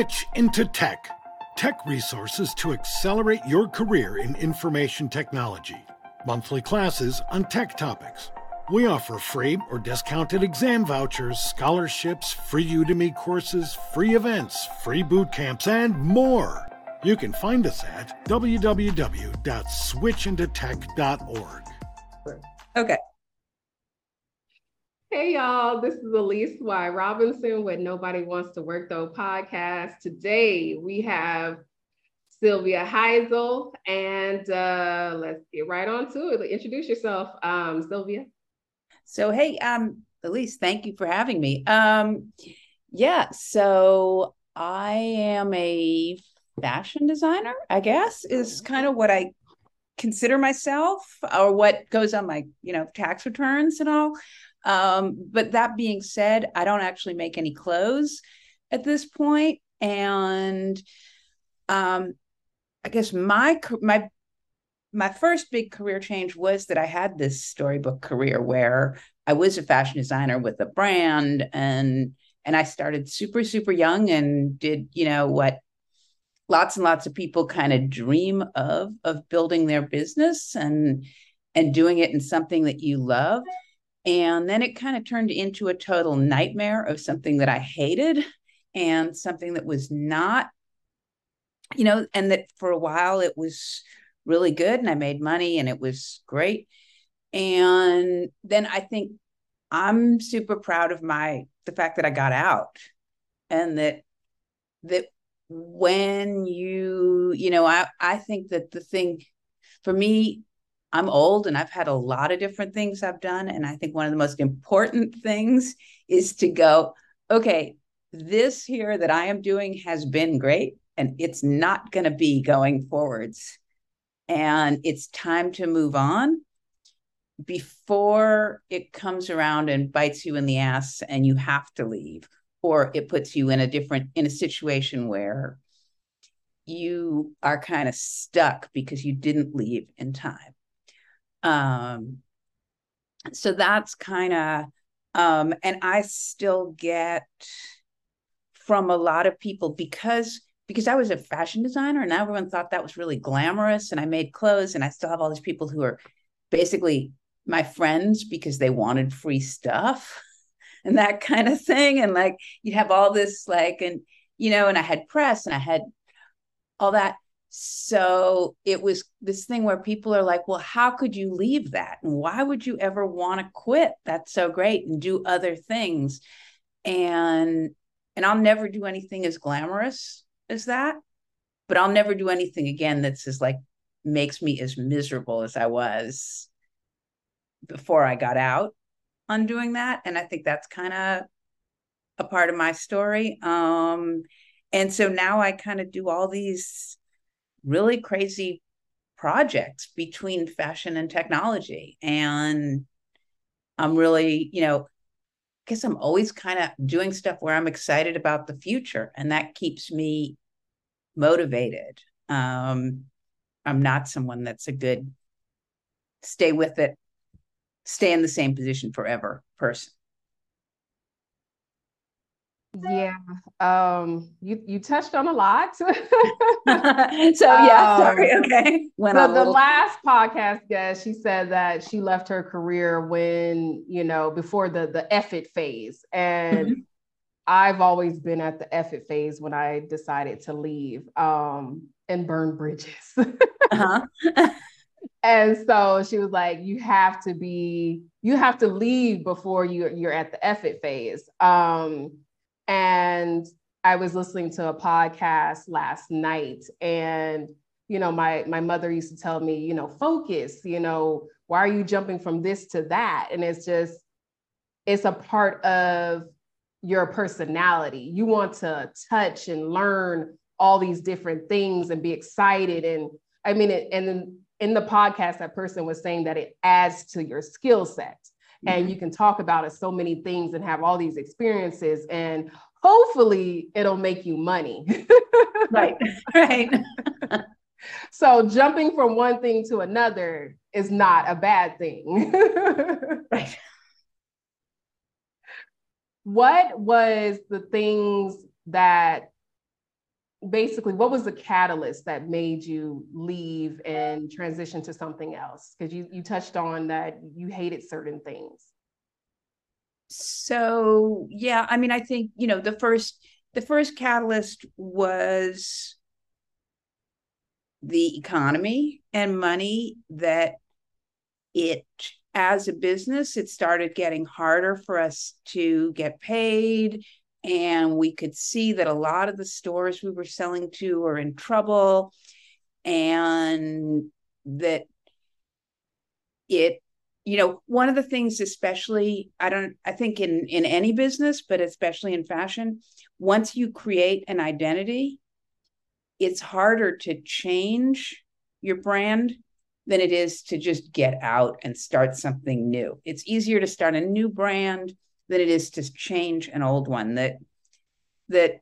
Switch into Tech tech resources to accelerate your career in information technology. Monthly classes on tech topics. We offer free or discounted exam vouchers, scholarships, free Udemy courses, free events, free boot camps, and more. You can find us at www.switchintotech.org. Okay. Hey y'all, this is Elyse Y. Robinson with Nobody Wants to Work Though podcast. Today we have Sylvia Heisel, and uh, let's get right on to it. Introduce yourself, um, Sylvia. So, hey, um, Elyse, thank you for having me. Um, yeah, so I am a fashion designer, I guess, is kind of what I consider myself or what goes on my, you know, tax returns and all. Um, but that being said, I don't actually make any clothes at this point, and um, I guess my my my first big career change was that I had this storybook career where I was a fashion designer with a brand and and I started super super young and did you know what lots and lots of people kind of dream of of building their business and and doing it in something that you love and then it kind of turned into a total nightmare of something that I hated and something that was not, you know, and that for a while it was really good and I made money and it was great. And then I think I'm super proud of my the fact that I got out and that that when you, you know, I I think that the thing for me I'm old and I've had a lot of different things I've done. And I think one of the most important things is to go, okay, this here that I am doing has been great and it's not going to be going forwards. And it's time to move on before it comes around and bites you in the ass and you have to leave or it puts you in a different in a situation where you are kind of stuck because you didn't leave in time um, so that's kind of, um, and I still get from a lot of people because because I was a fashion designer and everyone thought that was really glamorous and I made clothes and I still have all these people who are basically my friends because they wanted free stuff and that kind of thing. And like you have all this like and you know and I had press and I had all that so it was this thing where people are like, well, how could you leave that? And why would you ever want to quit? That's so great and do other things. And and I'll never do anything as glamorous as that, but I'll never do anything again that's as like makes me as miserable as I was before I got out on doing that. And I think that's kind of a part of my story. Um, and so now I kind of do all these really crazy projects between fashion and technology. And I'm really, you know, I guess I'm always kind of doing stuff where I'm excited about the future, and that keeps me motivated. Um, I'm not someone that's a good stay with it, stay in the same position forever person. Yeah, um, you you touched on a lot. so yeah, sorry. Um, okay. Went so the little... last podcast guest, she said that she left her career when you know before the the effort phase, and mm-hmm. I've always been at the effort phase when I decided to leave um, and burn bridges. uh-huh. and so she was like, "You have to be, you have to leave before you you're at the effort phase." Um, and I was listening to a podcast last night and you know my my mother used to tell me you know focus you know why are you jumping from this to that? And it's just it's a part of your personality. You want to touch and learn all these different things and be excited. And i mean it, and then in the podcast that person was saying that it adds to your skill set and mm-hmm. you can talk about it so many things and have all these experiences and hopefully it'll make you money. Right right. So jumping from one thing to another is not a bad thing. Right. What was the things that basically what was the catalyst that made you leave and transition to something else? Because you you touched on that you hated certain things. So yeah i mean i think you know the first the first catalyst was the economy and money that it as a business it started getting harder for us to get paid and we could see that a lot of the stores we were selling to were in trouble and that it you know one of the things especially i don't i think in in any business but especially in fashion once you create an identity it's harder to change your brand than it is to just get out and start something new. It's easier to start a new brand than it is to change an old one that that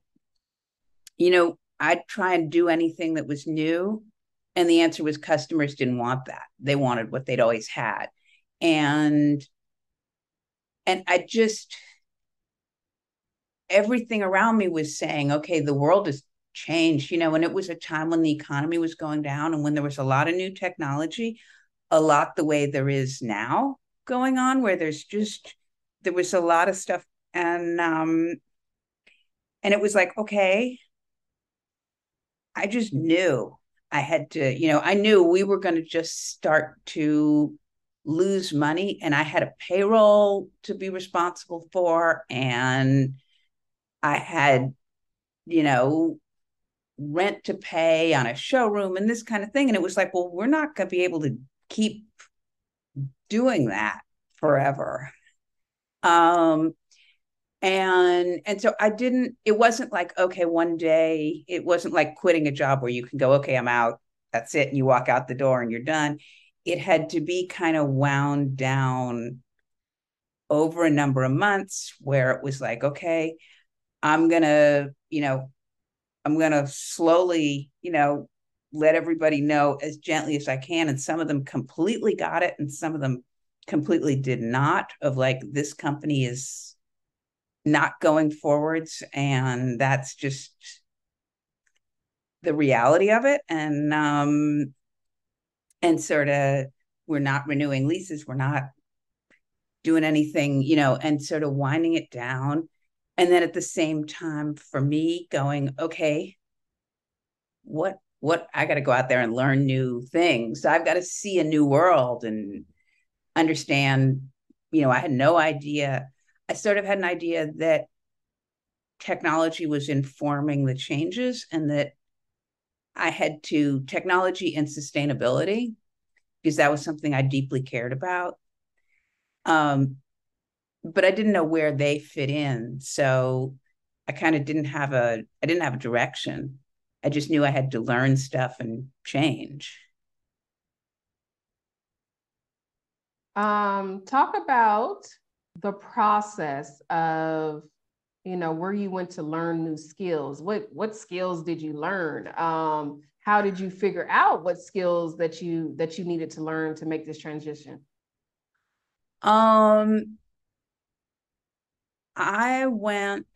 you know i'd try and do anything that was new and the answer was customers didn't want that. They wanted what they'd always had. And and i just everything around me was saying okay the world has changed you know and it was a time when the economy was going down and when there was a lot of new technology a lot the way there is now going on where there's just there was a lot of stuff and um and it was like okay. I just knew i had to you know i knew we were going to just start to lose money and i had a payroll to be responsible for and i had you know rent to pay on a showroom and this kind of thing and it was like well we're not going to be able to keep doing that forever um and and so i didn't it wasn't like okay one day it wasn't like quitting a job where you can go okay i'm out that's it and you walk out the door and you're done. It had to be kind of wound down over a number of months where it was like okay i'm gonna you know i'm gonna slowly you know let everybody know as gently as i can. And some of them completely got it and some of them completely did not of like this company is not going forwards and that's just the reality of it. And um and sort of we're not renewing leases we're not doing anything you know and sort of winding it down. And then at the same time for me going okay what what i got to go out there and learn new things. I've got to see a new world and understand you know i had no idea. I sort of had an idea that technology was informing the changes and that i had to technology and sustainability because that was something i deeply cared about. Um, but i didn't know where they fit in. So i kind of didn't have a i didn't have a direction. I just knew i had to learn stuff and change Um, talk about the process of, you know, where you went to learn new skills. What what skills did you learn? Um, how did you figure out what skills that you that you needed to learn to make this transition? Um, I went.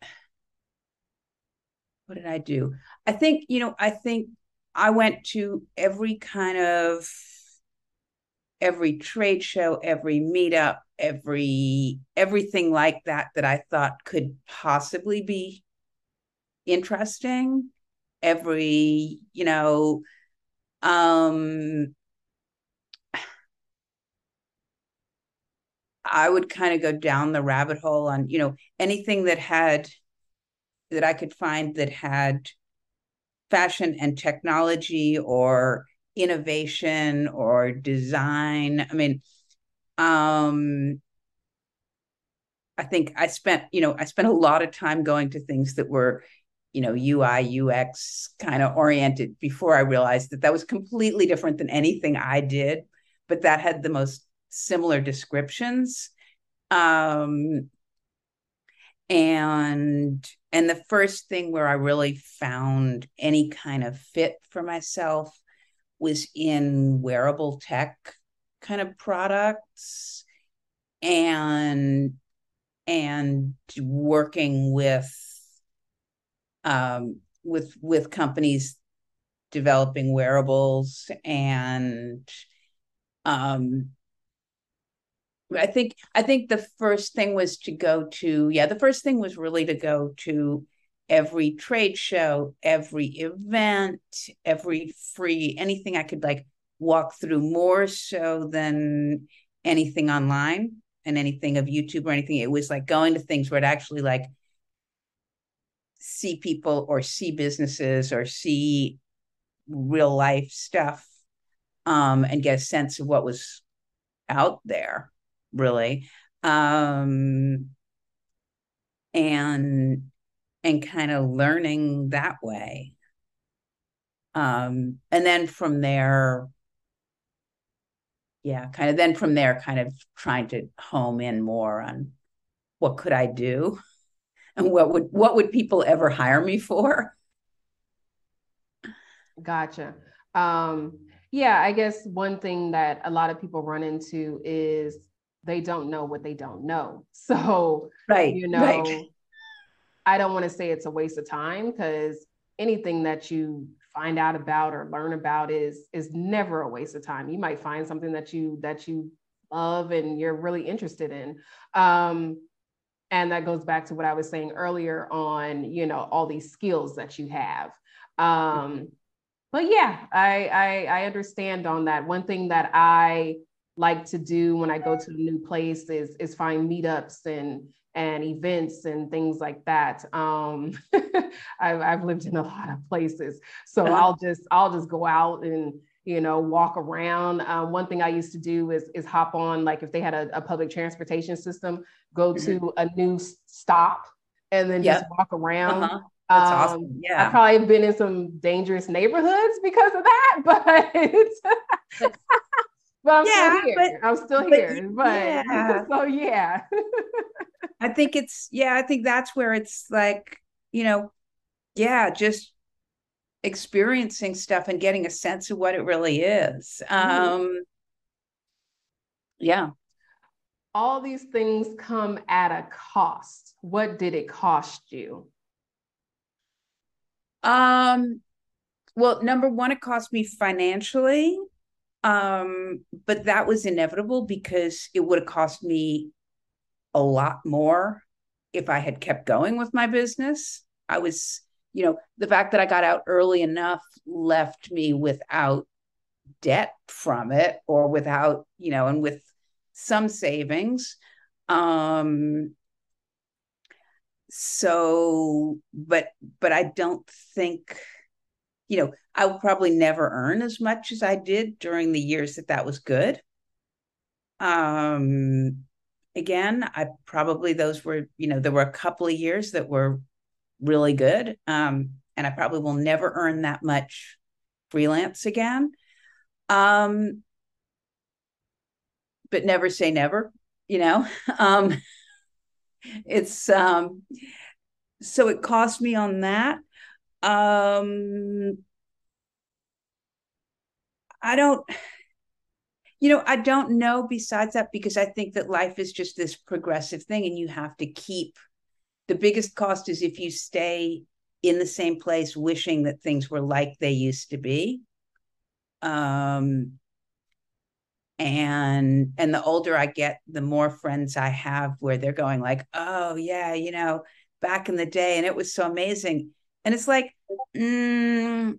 What did I do? I think you know. I think I went to every kind of every trade show, every meetup, every everything like that that I thought could possibly be interesting. Every, you know, um I would kind of go down the rabbit hole on, you know, anything that had that I could find that had fashion and technology or innovation or design. I mean, um, I think I spent, you know, I spent a lot of time going to things that were, you know, UI, UX kind of oriented before I realized that that was completely different than anything I did, but that had the most similar descriptions. Um, and and the first thing where I really found any kind of fit for myself was in wearable tech kind of products and and working with um, with with companies developing wearables and um, I think I think the first thing was to go to yeah the first thing was really to go to every trade show, every event, every free anything I could like walk through more so than anything online and anything of YouTube or anything. It was like going to things where it actually like see people or see businesses or see real life stuff um, and get a sense of what was out there, really. Um, and and kind of learning that way. Um, and then from there, yeah, kind of then from there, kind of trying to home in more on what could I do and what would what would people ever hire me for? Gotcha. Um, yeah, I guess one thing that a lot of people run into is they don't know what they don't know. So, right, you know, right. I don't want to say it's a waste of time because anything that you find out about or learn about is is never a waste of time. You might find something that you that you love and you're really interested in. Um, and that goes back to what I was saying earlier on, you know, all these skills that you have. Um, but yeah, I, I I understand on that. One thing that I like to do when I go to a new place is is find meetups and and events and things like that. Um, I've, I've lived in a lot of places, so uh-huh. I'll just I'll just go out and you know walk around. Um, one thing I used to do is is hop on like if they had a, a public transportation system, go mm-hmm. to a new stop and then yep. just walk around. Uh-huh. That's um, awesome. Yeah. I probably have been in some dangerous neighborhoods because of that, but but I'm yeah, still here. But, I'm still but, here. But yeah. so yeah. I think it's yeah, I think that's where it's like, you know, yeah, just experiencing stuff and getting a sense of what it really is. Mm-hmm. Um yeah. All these things come at a cost. What did it cost you? Um well, number one, it cost me financially. Um, but that was inevitable because it would have cost me a lot more if I had kept going with my business. I was, you know, the fact that I got out early enough left me without debt from it or without, you know, and with some savings. Um, so, but, but I don't think, you know, I will probably never earn as much as I did during the years that that was good. Um, again, I probably those were, you know, there were a couple of years that were really good. Um, and I probably will never earn that much freelance again. Um, but never say never, you know. Um, it's um, so it cost me on that. Um, I don't you know, I don't know besides that because I think that life is just this progressive thing and you have to keep the biggest cost is if you stay in the same place wishing that things were like they used to be. Um and and the older I get, the more friends I have where they're going like, "Oh yeah, you know, back in the day and it was so amazing." And it's like, mm,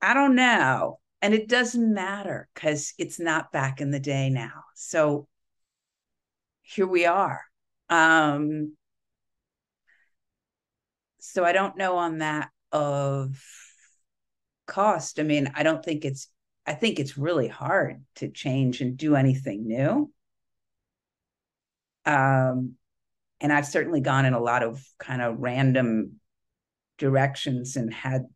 I don't know. And it doesn't matter because it's not back in the day now. So here we are. Um so i don't know on that of cost. I mean i don't think it's i think it's really hard to change and do anything new. Um and i've certainly gone in a lot of kind of random directions and had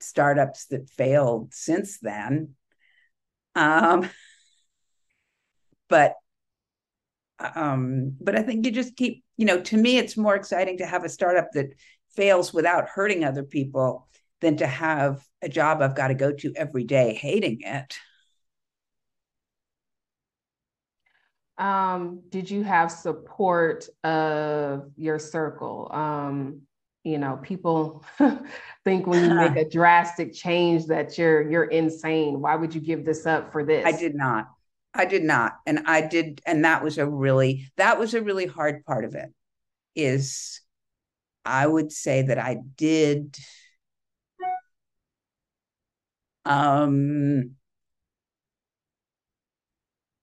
startups that failed since then. Um, but um, but I think you just keep, you know, to me, it's more exciting to have a startup that fails without hurting other people than to have a job I've got to go to every day hating it. Um, did you have support of your circle? Um, you know, people think when you make a drastic change that you're you're insane. Why would you give this up for this? I did not. I did not. And I did and that was a really that was a really hard part of it is I would say that I did um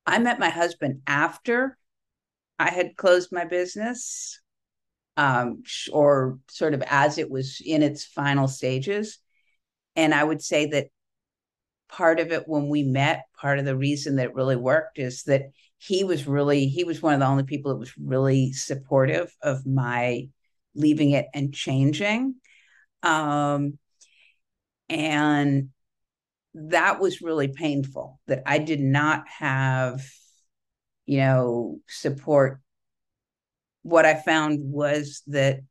I met my husband after I had closed my business um, or sort of as it was in its final stages. And I would say that part of it when we met, part of the reason that it really worked is that he was really, he was one of the only people that was really supportive of my leaving it and changing. Um, and that was really painful that I did not have, you know, support. What I found was that,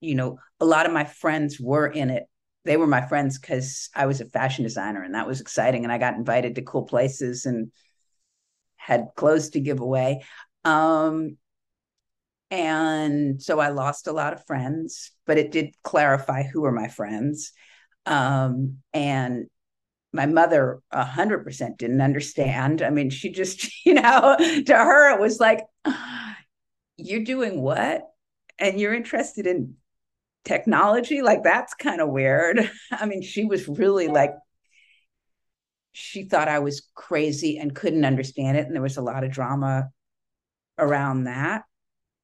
you know, a lot of my friends were in it. They were my friends because I was a fashion designer and that was exciting. And I got invited to cool places and had clothes to give away. Um, and so I lost a lot of friends, but it did clarify who were my friends. Um, and my mother a hundred percent didn't understand. I mean, she just, you know, to her it was like, you're doing what? And you're interested in technology? Like that's kind of weird. I mean, she was really like, she thought I was crazy and couldn't understand it. And there was a lot of drama around that.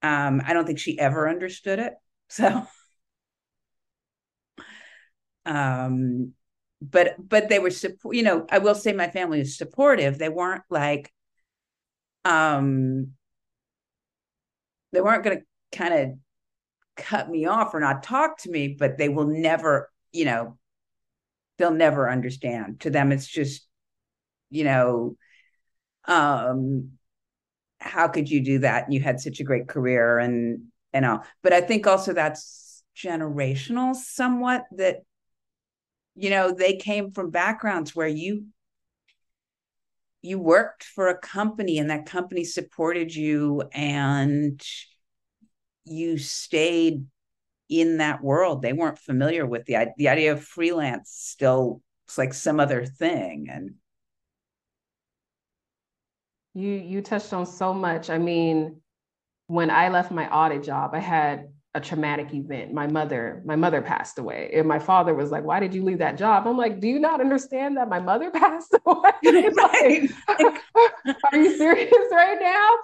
Um, I don't think she ever understood it. So um but but they were support you know i will say my family was supportive they weren't like um they weren't going to kind of cut me off or not talk to me but they will never you know they'll never understand. To them it's just you know um how could you do that? You had such a great career and and all. But i think also that's generational somewhat that you know they came from backgrounds where you you worked for a company and that company supported you and you stayed in that world. They weren't familiar with the the idea of freelance still it's like some other thing and you you touched on so much. I mean when i left my audit job i had a traumatic event. My mother, my mother passed away. And my father was like, Why did you leave that job? I'm like, Do you not understand that my mother passed away? like, Are you serious right now?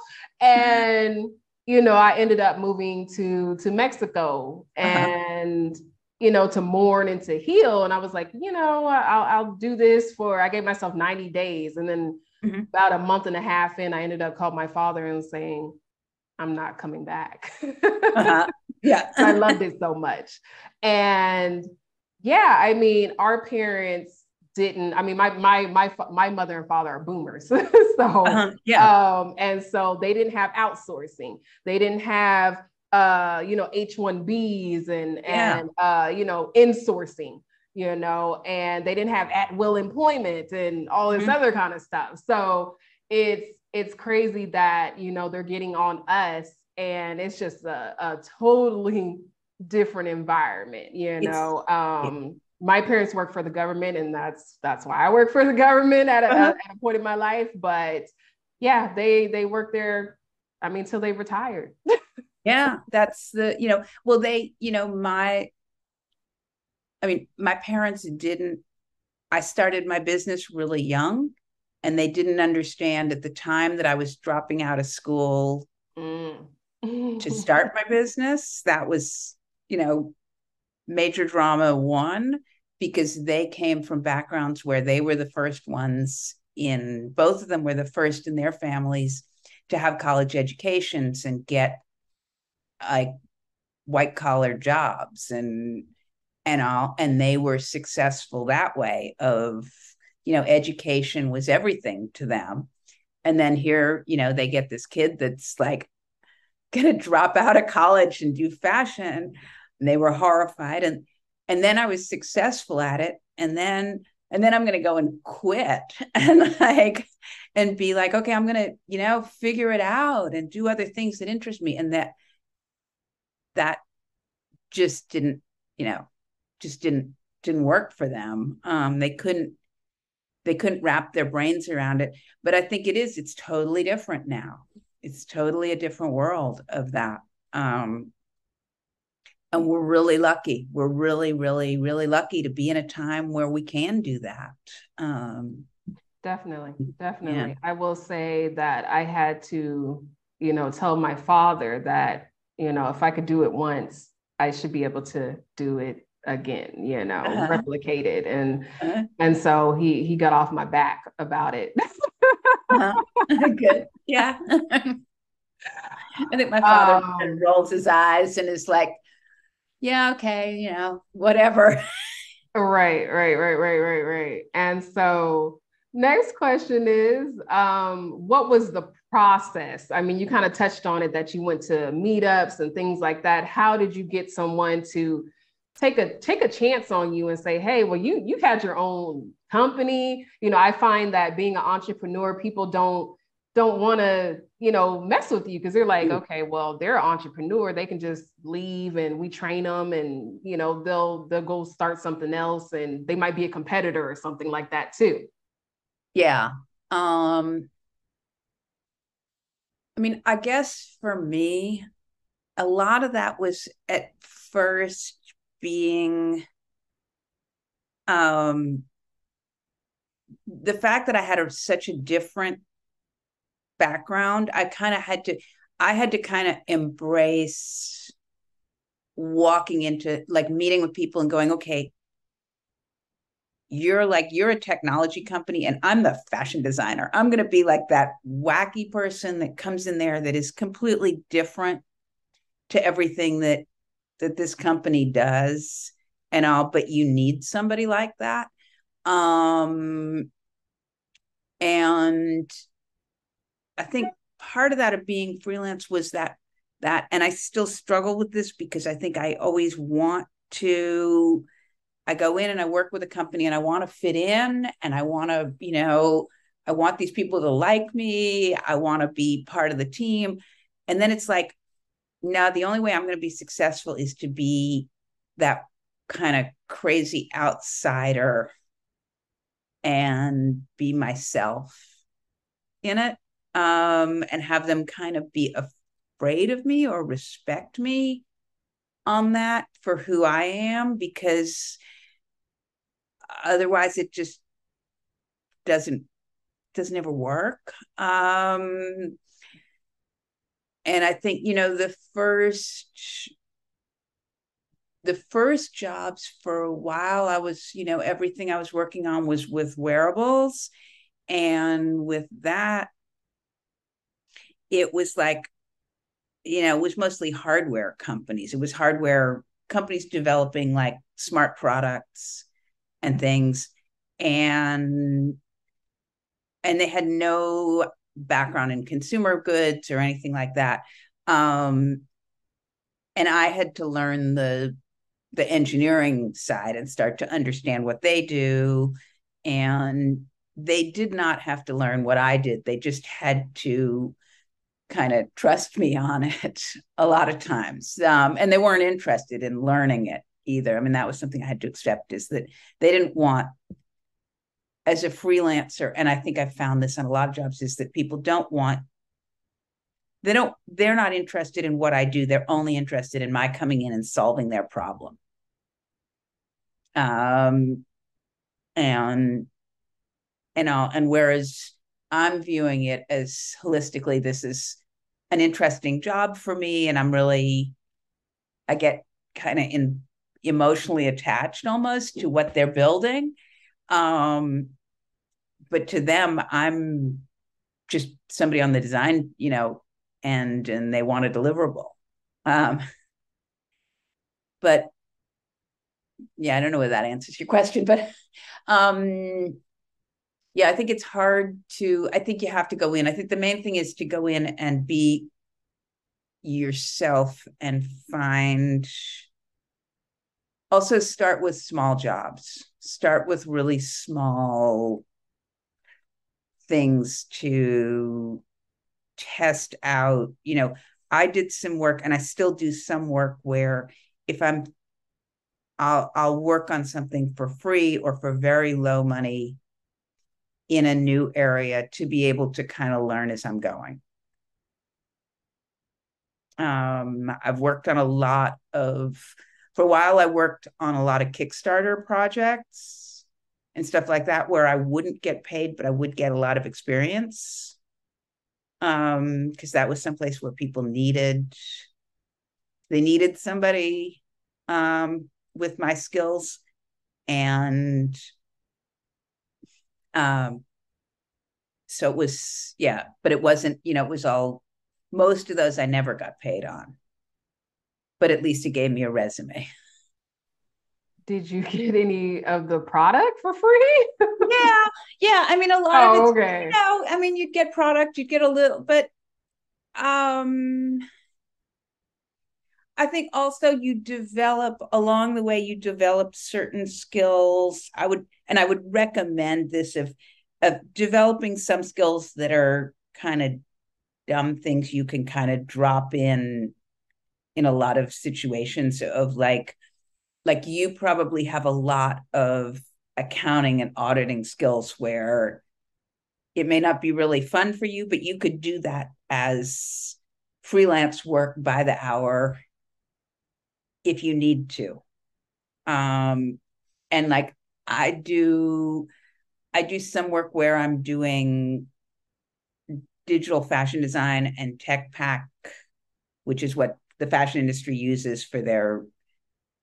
And you know, I ended up moving to to Mexico uh-huh. and you know to mourn and to heal. And I was like, you know, I'll I'll do this for I gave myself 90 days. And then mm-hmm. about a month and a half in, I ended up calling my father and saying, I'm not coming back. uh-huh. Yeah. I loved it so much. And yeah, I mean, our parents didn't, I mean, my my my my mother and father are boomers. so uh-huh. yeah. Um, and so they didn't have outsourcing. They didn't have uh, you know, H1Bs and yeah. and uh, you know, insourcing you know, and they didn't have at will employment and all this mm-hmm. other kind of stuff. So it's it's crazy that you know they're getting on us and it's just a, a totally different environment you know um my parents work for the government and that's that's why i work for the government at a, uh-huh. at a point in my life but yeah they they work there i mean till they retired yeah that's the you know well they you know my i mean my parents didn't i started my business really young and they didn't understand at the time that i was dropping out of school mm to start my business. That was, you know, major drama one because they came from backgrounds where they were the first ones in both of them were the first in their families to have college educations and get like white collar jobs and and all and they were successful that way of you know education was everything to them and then here you know they get this kid that's like going to drop out of college and do fashion. And they were horrified. And and then I was successful at it. And then and then I'm going to go and quit and like and be like, okay, I'm going to, you know, figure it out and do other things that interest me. And that that just didn't, you know, just didn't didn't work for them. Um, they couldn't they couldn't wrap their brains around it. But I think it is. It's totally different now. It's totally a different world of that. Um, and we're really lucky. We're really, really, really lucky to be in a time where we can do that. Um, definitely, definitely. Yeah. I will say that I had to, you know, tell my father that, you know, if I could do it once, I should be able to do it again you know uh-huh. replicate it and uh-huh. and so he he got off my back about it uh-huh. good. Yeah. I think my father um, rolls his eyes and is like yeah okay you know whatever. Right right right right right right. And so next question is um what was the process? I mean you kind of touched on it that you went to meetups and things like that. How did you get someone to take a take a chance on you and say hey well you you had your own company. You know i find that being an entrepreneur people don't don't want to you know mess with you because they're like mm. okay well they're an entrepreneur. They can just leave and we train them and you know they'll they'll go start something else and they might be a competitor or something like that too. Yeah. Um i mean i guess for me a lot of that was at first being um the fact that I had a, such a different background, I kind of had to I had to kind of embrace walking into like meeting with people and going, okay, you're like you're a technology company and I'm the fashion designer. I'm going to be like that wacky person that comes in there that is completely different to everything that that this company does and all but you need somebody like that. Um and i think part of that of being freelance was that that and i still struggle with this because i think i always want to i go in and i work with a company and i want to fit in and i want to you know i want these people to like me. I want to be part of the team. And then it's like now the only way I'm going to be successful is to be that kind of crazy outsider and be myself in it um, and have them kind of be afraid of me or respect me on that for who I am because otherwise it just doesn't doesn't ever work. Um and I think you know the first the first jobs for a while I was you know everything I was working on was with wearables. And with that it was like you know it was mostly hardware companies. It was hardware companies developing like smart products and things. And and they had no background in consumer goods or anything like that. Um, and I had to learn the the engineering side and start to understand what they do. And they did not have to learn what I did. They just had to kind of trust me on it a lot of times. Um, and they weren't interested in learning it either. I mean, that was something I had to accept is that they didn't want as a freelancer, and I think I've found this on a lot of jobs, is that people don't want they don't they're not interested in what I do. They're only interested in my coming in and solving their problem. Um and and all and whereas I'm viewing it as holistically, this is an interesting job for me, and I'm really I get kind of in emotionally attached almost to what they're building um, but to them, I'm just somebody on the design, you know, and and they want a deliverable. Um, but yeah, I don't know whether that answers your question, but um, yeah, I think it's hard to. I think you have to go in. I think the main thing is to go in and be yourself and find also start with small jobs start with really small things to test out you know i did some work and i still do some work where if I'm I'll I'll work on something for free or for very low money in a new area to be able to kind of learn as I'm going. Um, I've worked on a lot of for a while I worked on a lot of Kickstarter projects and stuff like that where I wouldn't get paid, but I would get a lot of experience. Um, because that was someplace where people needed they needed somebody um with my skills and um so it was yeah but it wasn't you know it was all most of those i never got paid on but at least it gave me a resume. Did you get any of the product for free? Yeah yeah i mean a lot oh, of it okay. you know i mean you'd get product you'd get a little but um I think also you develop along the way you develop certain skills. I would and I would recommend this of of developing some skills that are kind of dumb things you can kind of drop in in a lot of situations of like like you probably have a lot of accounting and auditing skills where it may not be really fun for you but you could do that as freelance work by the hour if you need to. Um, and like I do, I do some work where I'm doing digital fashion design and tech pack, which is what the fashion industry uses for their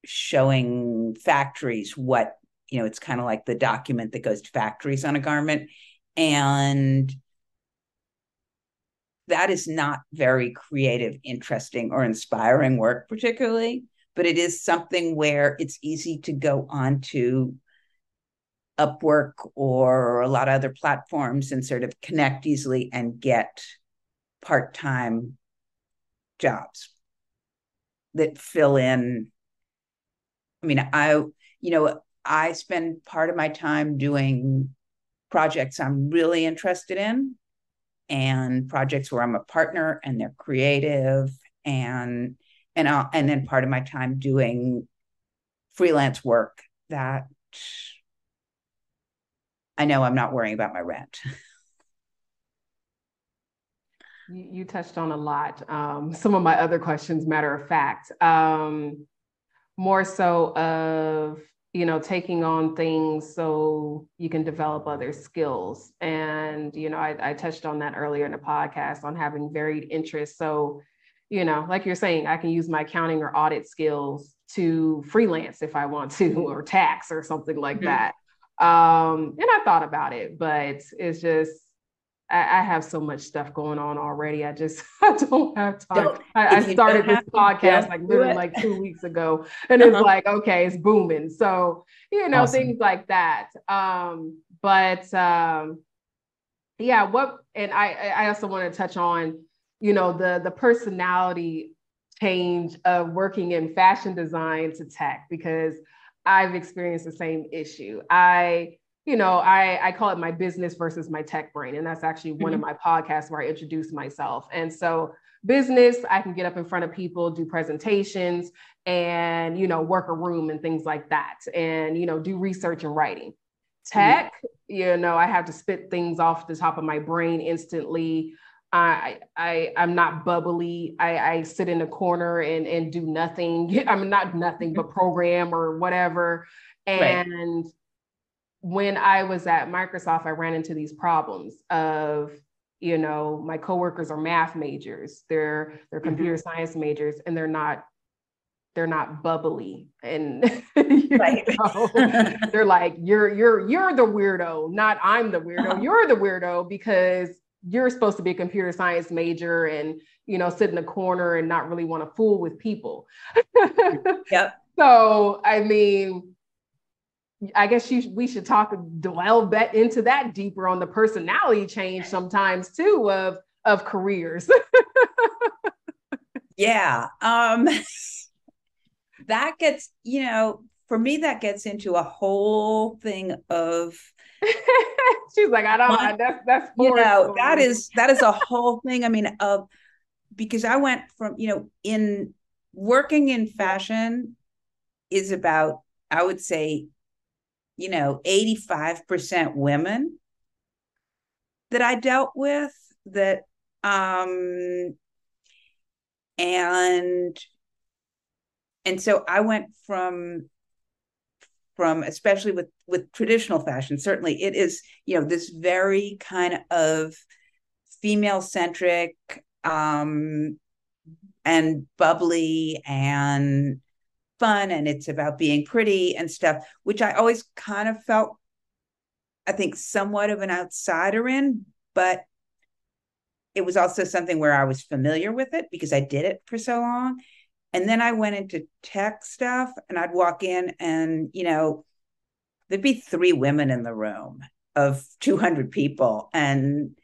showing factories what you know it's kind of like the document that goes to factories on a garment. And that is not very creative interesting or inspiring work particularly but it is something where it's easy to go on to Upwork or a lot of other platforms and sort of connect easily and get part time jobs that fill in. I mean, I, you know, I spend part of my time doing projects I'm really interested in and projects where I'm a partner and they're creative and and I'll, and then part of my time doing freelance work that I know I'm not worrying about my rent. You, touched on a lot. Um, some of my other questions, matter of fact, um, more so of you know taking on things so you can develop other skills and you know I, I touched on that earlier in the podcast on having varied interests so you know, like you're saying, I can use my accounting or audit skills to freelance if I want to, or tax or something like mm-hmm. that. Um, and I thought about it, but it's just I, I, have so much stuff going on already. I just I don't have time. Don't, I, I, started this podcast like literally like two weeks ago, and uh-huh. it's like okay, it's booming. So you know awesome. things like that. Um, but um, yeah, what and I I also want to touch on you know the the personality change of working in fashion design to tech because I've experienced the same issue. I you know, I, I call it my business versus my tech brain. And that's actually one mm-hmm. of my podcasts where I introduce myself. And so business, I can get up in front of people, do presentations and, you know, work a room and things like that. And, you know, do research and writing. Mm-hmm. Tech, mm-hmm. you know, I have to spit things off the top of my brain instantly. I I I'm not bubbly. I, I sit in a corner and and do nothing. I'm not nothing but program or whatever. And right. When I was at Microsoft, I ran into these problems of you know my coworkers are math majors. They're they're mm-hmm. computer mm-hmm. science majors, and they're not they're not bubbly and right. know, they're like you're you're you're the weirdo not i'm the weirdo you're the weirdo because you're supposed to be a computer science major and you know sit in a corner and not really want to fool with people yep so i mean i guess you, we should talk delve that into that deeper on the personality change sometimes too of of careers yeah um that gets you know for me that gets into a whole thing of She's like, I don't. My, that's that's you know that is that is a whole thing. I mean, of because I went from you know in working in fashion is about, I would say, you know, 85% women that I dealt with that um and and so I went from from especially with with traditional fashion certainly it is you know this very kind of female centric um and bubbly and fun and it's about being pretty and stuff which i always kind of felt i think somewhat of an outsider in but it was also something where i was familiar with it because i did it for so long. And then i went into tech stuff and i'd walk in and you know there'd be three women in the room of 200 people and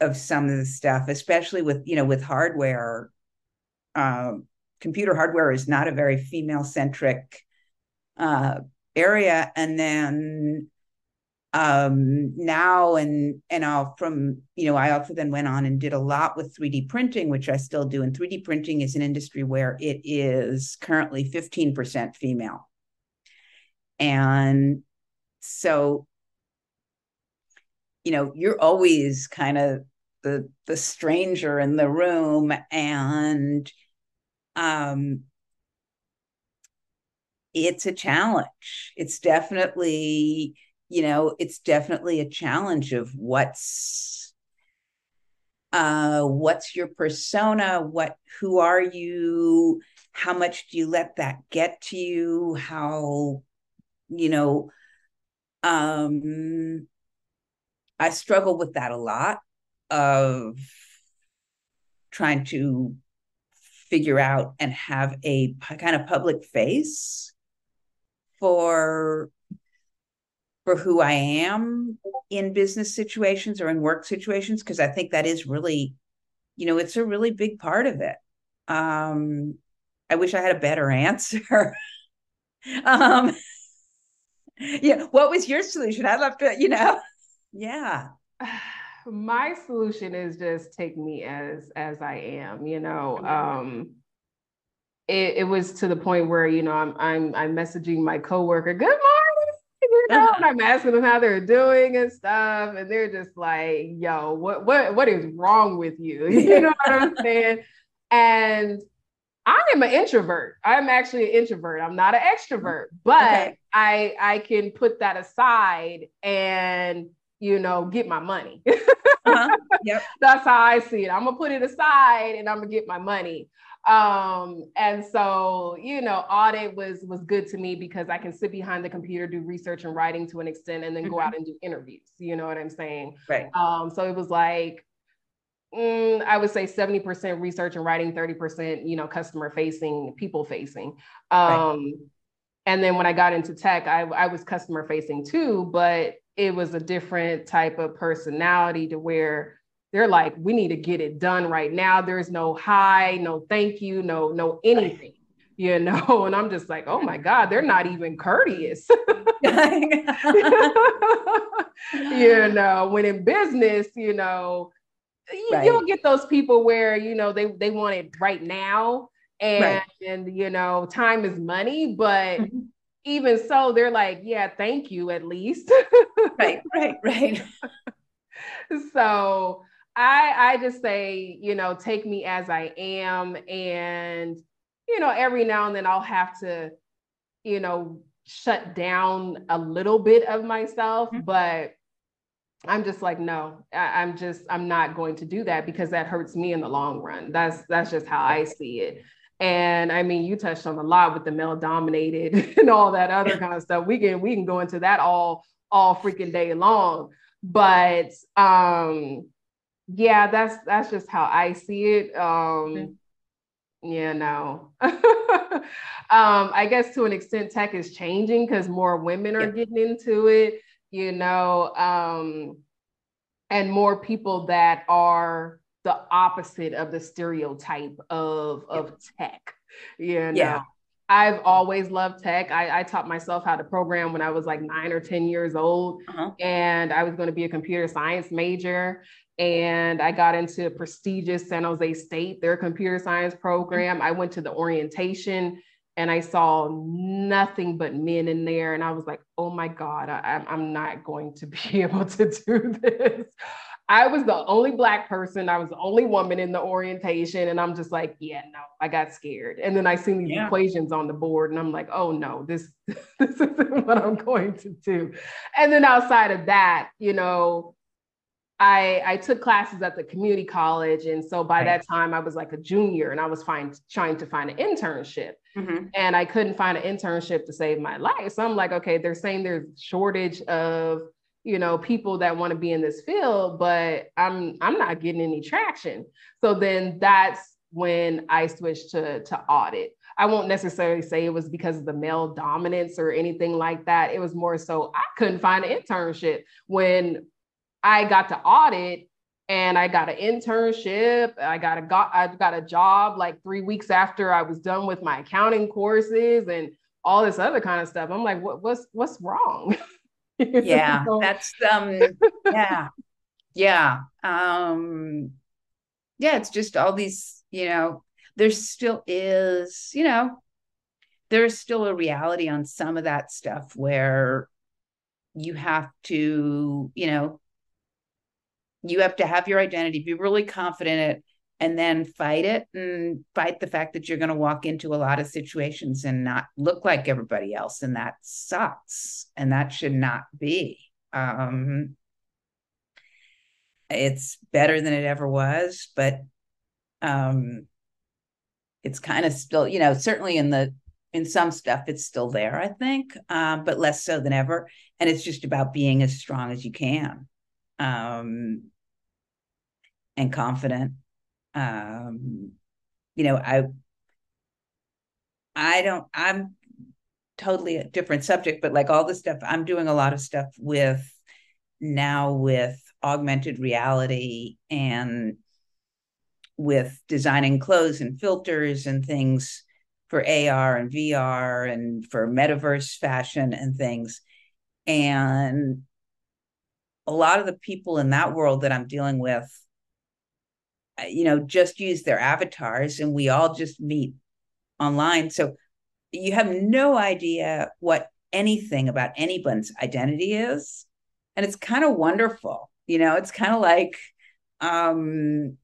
of some of the stuff especially with you know with hardware um, computer hardware is not a very female centric uh, area and then um, now and and I'll from you know I also then went on and did a lot with 3D printing, which I still do. And 3D printing is an industry where it is currently 15% female. And so, you know, you're always kind of the the stranger in the room and um it's a challenge. It's definitely you know it's definitely a challenge of what's uh what's your persona? What who are you? How much do you let that get to you? How you know um i struggle with that a lot of trying to figure out and have a kind of public face for for who I am in business situations or in work situations because I think that is really you know it's a really big part of it. Um I wish I had a better answer. Um yeah what was your solution? I'd love to you know? Yeah my solution is just take me as as I am, you know. Um it, it was to the point where, you know, I'm I'm I'm messaging my coworker, good morning, you know, and I'm asking them how they're doing and stuff. And they're just like, yo, what what what is wrong with you? You know what I'm saying? And I am an introvert. I'm actually an introvert. I'm not an extrovert, but okay. I I can put that aside and you know, get my money. uh-huh. Yep. That's how I see it. I'm gonna put it aside and I'm gonna get my money. Um, and so, you know, audit was was good to me because I can sit behind the computer, do research and writing to an extent, and then mm-hmm. go out and do interviews. You know what I'm saying? Right. Um, so it was like Mm, I would say 70% research and writing, 30%, you know, customer facing, people facing. Um, right. And then when I got into tech, I, I was customer facing too, but it was a different type of personality to where they're like, we need to get it done right now. There's no hi, no thank you, no, no anything, you know. And I'm just like, oh my God, they're not even courteous. you know, when in business, you know, right. you'll get those people where, you know, they they want it right now. And, right. and you know, time is money, but mm-hmm even so, they're like, yeah, thank you at least. right, right, right. so I I just say, you know, take me as I am. And, you know, every now and then I'll have to, you know, shut down a little bit of myself, mm-hmm. but I'm just like, no, I, am just, I'm not going to do that because that hurts me in the long run. That's that's just how I see it. And I mean, you touched on a lot with the male dominated and all that other kind of stuff. We can we can go into that all all freaking day long. But um yeah, that's that's just how I see it. Um yeah, no. um, I guess to an extent tech is changing because more women are yeah. getting into it, you know, um, and more people that are the opposite of the stereotype of of tech you know? yeah I've always loved tech. I, I, taught myself how to program when I was like nine or 10 years old. Uh-huh. And I was going to be a computer science major. And I got into prestigious San Jose State, their computer science program. I went to the orientation and I saw nothing but men in there. And I was like, oh my God, I, I'm not going to be able to do this. I was the only Black person. I was the only woman in the orientation. And I'm just like, yeah, no, I got scared. And then I seen these yeah. equations on the board and I'm like, oh no, this, this isn't what I'm going to do. And then outside of that, you know, I, I took classes at the community college. And so by right. that time I was like a junior and I was find, trying to find an internship mm-hmm. and I couldn't find an internship to save my life. So I'm like, okay, they're saying there's shortage of, you know, people that want to be in this field, but I'm, I'm not getting any traction. So then that's when I switched to, to audit. I won't necessarily say it was because of the male dominance or anything like that. It was more so I couldn't find an internship when I got to audit and I got an internship. I got a got I got a job like three weeks after I was done with my accounting courses and all this other kind of stuff. I'm like, what, what's what's wrong? yeah, so, that's um yeah. Yeah. Um yeah, it's just all these, you know, there still is, you know, there's still a reality on some of that stuff where you have to, you know, you have to have your identity, be really confident in it, and then fight it and fight the fact that you're going to walk into a lot of situations and not look like everybody else. And that sucks. And that should not be. Um, it's better than it ever was, but um, it's kind of still, you know, certainly in the in some stuff it's still there, I think, um, but less so than ever. And it's just about being as strong as you can. Um, and confident. Um, you know, I I don't I'm totally a different subject, but like all the stuff I'm doing a lot of stuff with now with augmented reality and with designing clothes and filters and things for AR and VR and for metaverse fashion and things. And a lot of the people in that world that I'm dealing with you know, just use their avatars and we all just meet online. So you have no idea what anything about anyone's identity is. And it's kind of wonderful. You know, it's kind of like um,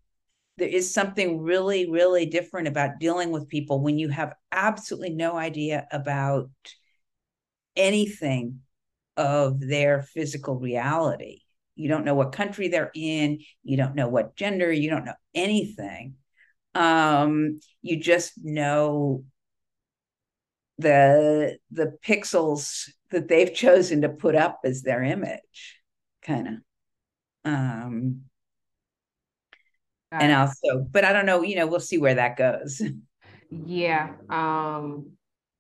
there is something really, really different about dealing with people when you have absolutely no idea about anything of their physical reality. You don't know what country they're in. You don't know what gender. You don't know anything. Um, you just know the the pixels that they've chosen to put up as their image, kind of. Um, and also, but I don't know. You know, we'll see where that goes. Yeah. Um,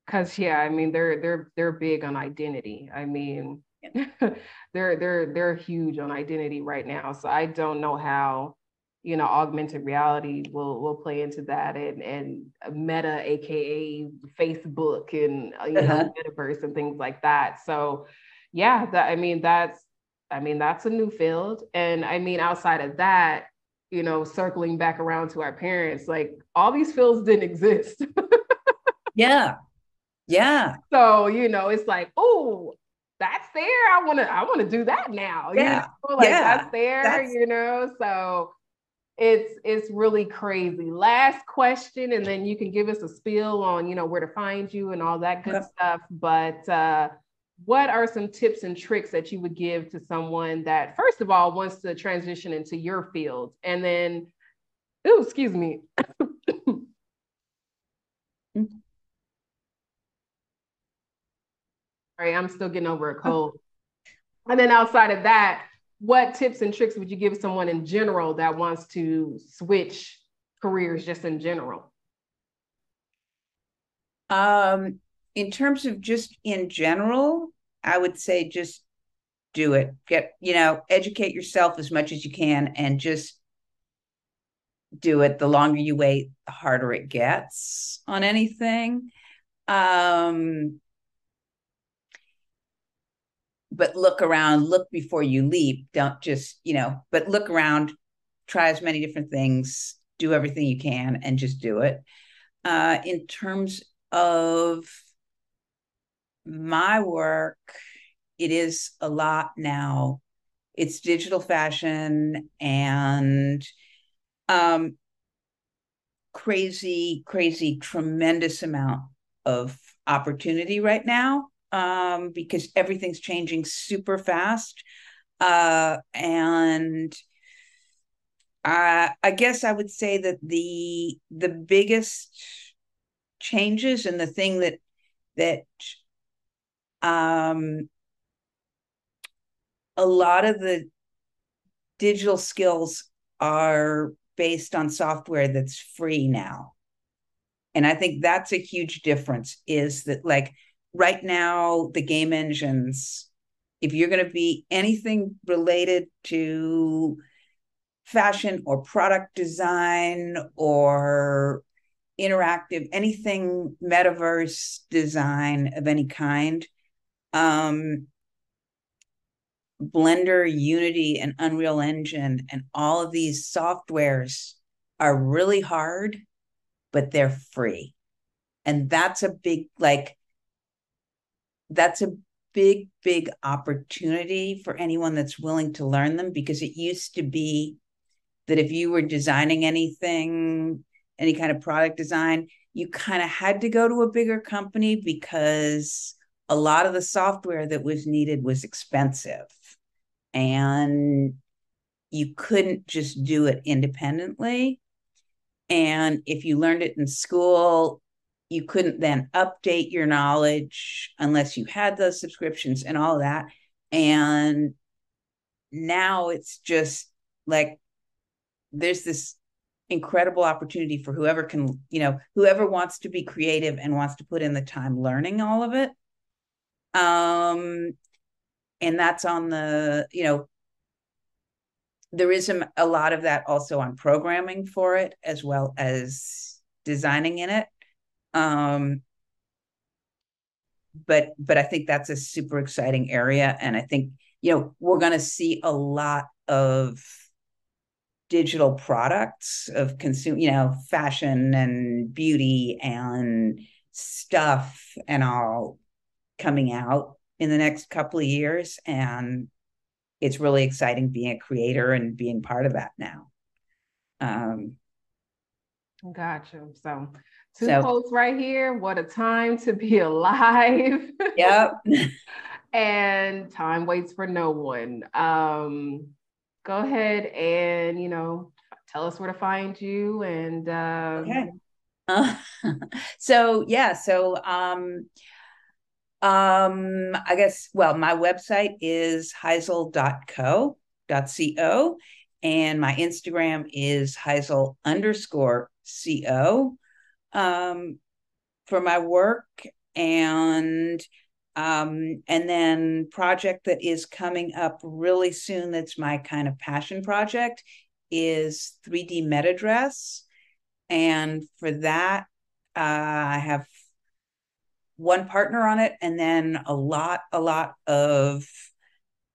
because yeah, I mean they're they're they're big on identity. I mean, they're they're they're huge on identity right now. So I don't know how you know augmented reality will will play into that and and meta aka facebook and uh, you uh-huh. know metaverse and things like that so yeah that i mean that's i mean that's a new field and i mean outside of that you know circling back around to our parents like all these fields didn't exist yeah yeah so you know it's like oh that's there. I want to, I want to do that now. Yeah. You know? Like yeah. that's there, that's... you know? So it's, it's really crazy. Last question, and then you can give us a spiel on, you know, where to find you and all that good stuff. But, uh, what are some tips and tricks that you would give to someone that first of all wants to transition into your field and then oh excuse me Sorry, I'm still getting over a cold. and then outside of that, what tips and tricks would you give someone in general that wants to switch careers just in general? Um, in terms of just in general, I would say just do it. Get, you know, educate yourself as much as you can and just do it. The longer you wait, the harder it gets on anything. Um, but look around, look before you leap. Don't just, you know, but look around, try as many different things, do everything you can, and just do it. Uh, in terms of my work, it is a lot now. It's digital fashion and um, crazy, crazy, tremendous amount of opportunity right now um, because everything's changing super fast. Uh, and I, I guess I would say that the the biggest changes and the thing that that um, a lot of the digital skills are based on software that's free now and i think that's a huge difference is that like right now the game engines if you're going to be anything related to fashion or product design or interactive anything metaverse design of any kind um blender unity and unreal engine and all of these softwares are really hard but they're free. And that's a big like that's a big big opportunity for anyone that's willing to learn them because it used to be that if you were designing anything any kind of product design you kind of had to go to a bigger company because a lot of the software that was needed was expensive. And you couldn't just do it independently. And if you learned it in school you couldn't then update your knowledge unless you had those subscriptions and all of that. And now it's just like there's this incredible opportunity for whoever can, you know, whoever wants to be creative and wants to put in the time learning all of it. Um, and that's on the, you know, there is a, a lot of that also on programming for it as well as designing in it um, but but I think that's a super exciting area, and I think you know we're going to see a lot of digital products of consume, you know, fashion and beauty and stuff and all coming out in the next couple of years, and it's really exciting being a creator and being part of that now. Um, Gotcha. So Two so, quotes right here. What a time to be alive. Yep. and time waits for no one. Um, go ahead and, you know, tell us where to find you and um, okay. Uh, so yeah, so um um I guess well my website is heisel.co co and my Instagram is heisel underscore co um, for my work and um, and then project that is coming up really soon that's my kind of passion project is 3d meta dress and for that uh, i have one partner on it and then a lot a lot of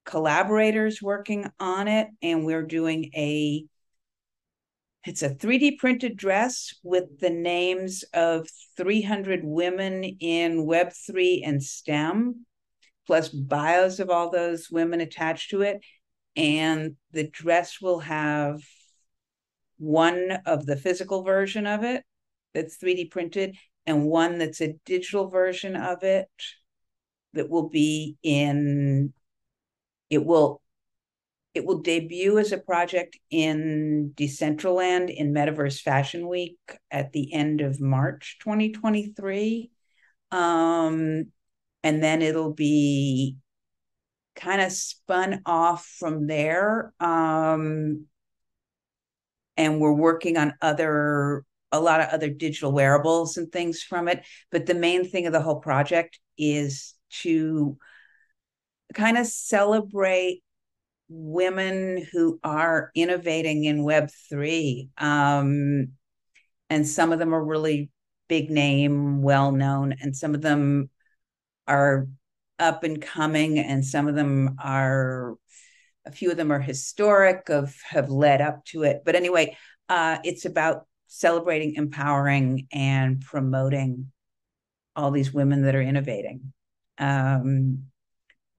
collaborators working on it. And we're doing a it's a 3D printed dress with the names of 300 women in Web3 and STEM, plus bios of all those women attached to it. And the dress will have one of the physical version of it that's 3D printed and one that's a digital version of it that will be in, it will it will debut as a project in Decentraland in Metaverse Fashion Week at the end of March 2023. Um, and then it'll be kind of spun off from there. Um, and we're working on other a lot of other digital wearables and things from it. But the main thing of the whole project is to kind of celebrate women who are innovating in Web3. Um, and some of them are really big name, well known, and some of them are up and coming, and some of them are a few of them are historic of have led up to it. But anyway, uh, it's about celebrating, empowering, and promoting all these women that are innovating. Um,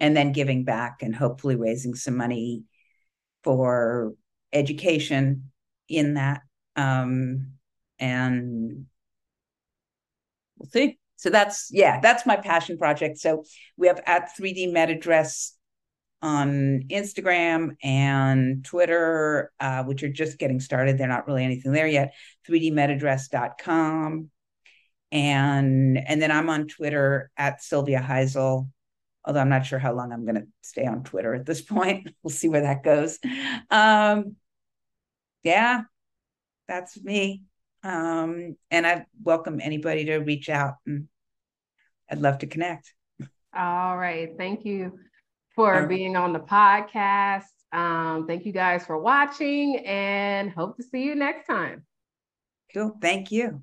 and then giving back and hopefully raising some money for education in that. Um, and we'll see. So that's yeah, that's my passion project. So we have at 3D MetaDress on Instagram and Twitter, uh, which are just getting started. They're not really anything there yet. 3dmetadress.com. And and then I'm on Twitter at Sylvia Heisel, although I'm not sure how long I'm going to stay on Twitter at this point. We'll see where that goes. Um, yeah, that's me. Um, and I welcome anybody to reach out and I'd love to connect. All right. Thank you for being on the podcast. Um, thank you guys for watching and hope to see you next time. Cool. Thank you.